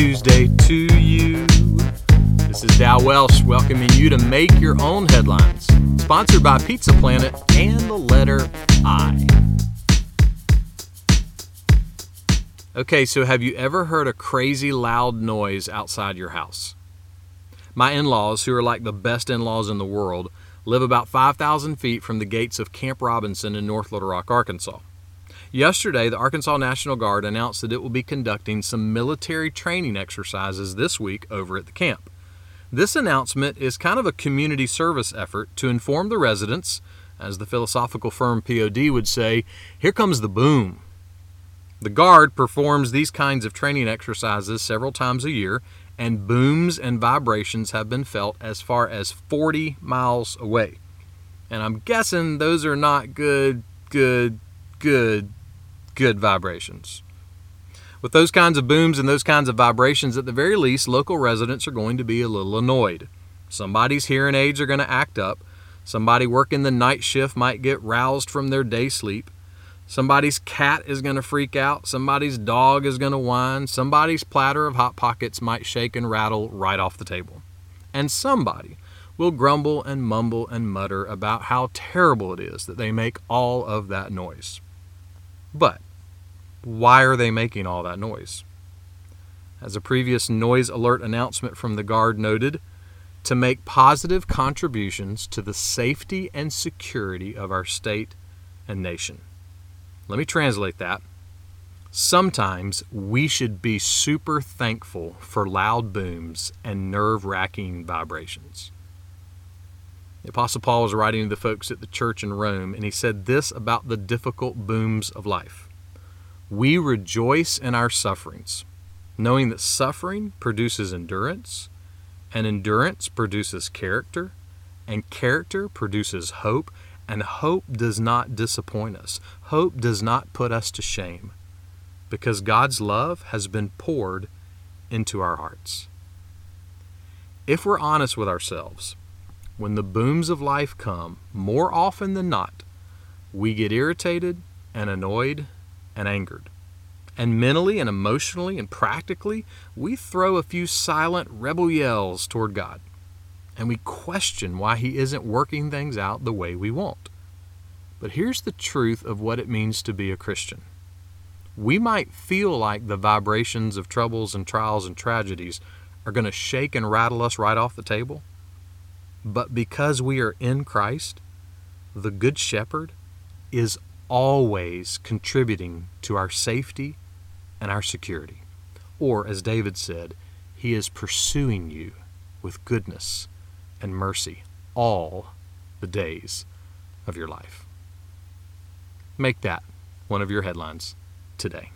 Tuesday to you. This is Dow Welsh welcoming you to Make Your Own Headlines, sponsored by Pizza Planet and the letter I. Okay, so have you ever heard a crazy loud noise outside your house? My in laws, who are like the best in laws in the world, live about 5,000 feet from the gates of Camp Robinson in North Little Rock, Arkansas. Yesterday, the Arkansas National Guard announced that it will be conducting some military training exercises this week over at the camp. This announcement is kind of a community service effort to inform the residents, as the philosophical firm POD would say, here comes the boom. The Guard performs these kinds of training exercises several times a year, and booms and vibrations have been felt as far as 40 miles away. And I'm guessing those are not good, good, good good vibrations. With those kinds of booms and those kinds of vibrations, at the very least, local residents are going to be a little annoyed. Somebody's hearing aids are going to act up. Somebody working the night shift might get roused from their day sleep. Somebody's cat is going to freak out. Somebody's dog is going to whine. Somebody's platter of Hot Pockets might shake and rattle right off the table. And somebody will grumble and mumble and mutter about how terrible it is that they make all of that noise. But why are they making all that noise? As a previous noise alert announcement from the Guard noted, to make positive contributions to the safety and security of our state and nation. Let me translate that. Sometimes we should be super thankful for loud booms and nerve wracking vibrations. The Apostle Paul was writing to the folks at the church in Rome, and he said this about the difficult booms of life We rejoice in our sufferings, knowing that suffering produces endurance, and endurance produces character, and character produces hope, and hope does not disappoint us. Hope does not put us to shame, because God's love has been poured into our hearts. If we're honest with ourselves, when the booms of life come, more often than not, we get irritated and annoyed and angered. And mentally and emotionally and practically, we throw a few silent rebel yells toward God. And we question why He isn't working things out the way we want. But here's the truth of what it means to be a Christian. We might feel like the vibrations of troubles and trials and tragedies are going to shake and rattle us right off the table. But because we are in Christ, the Good Shepherd is always contributing to our safety and our security. Or, as David said, he is pursuing you with goodness and mercy all the days of your life. Make that one of your headlines today.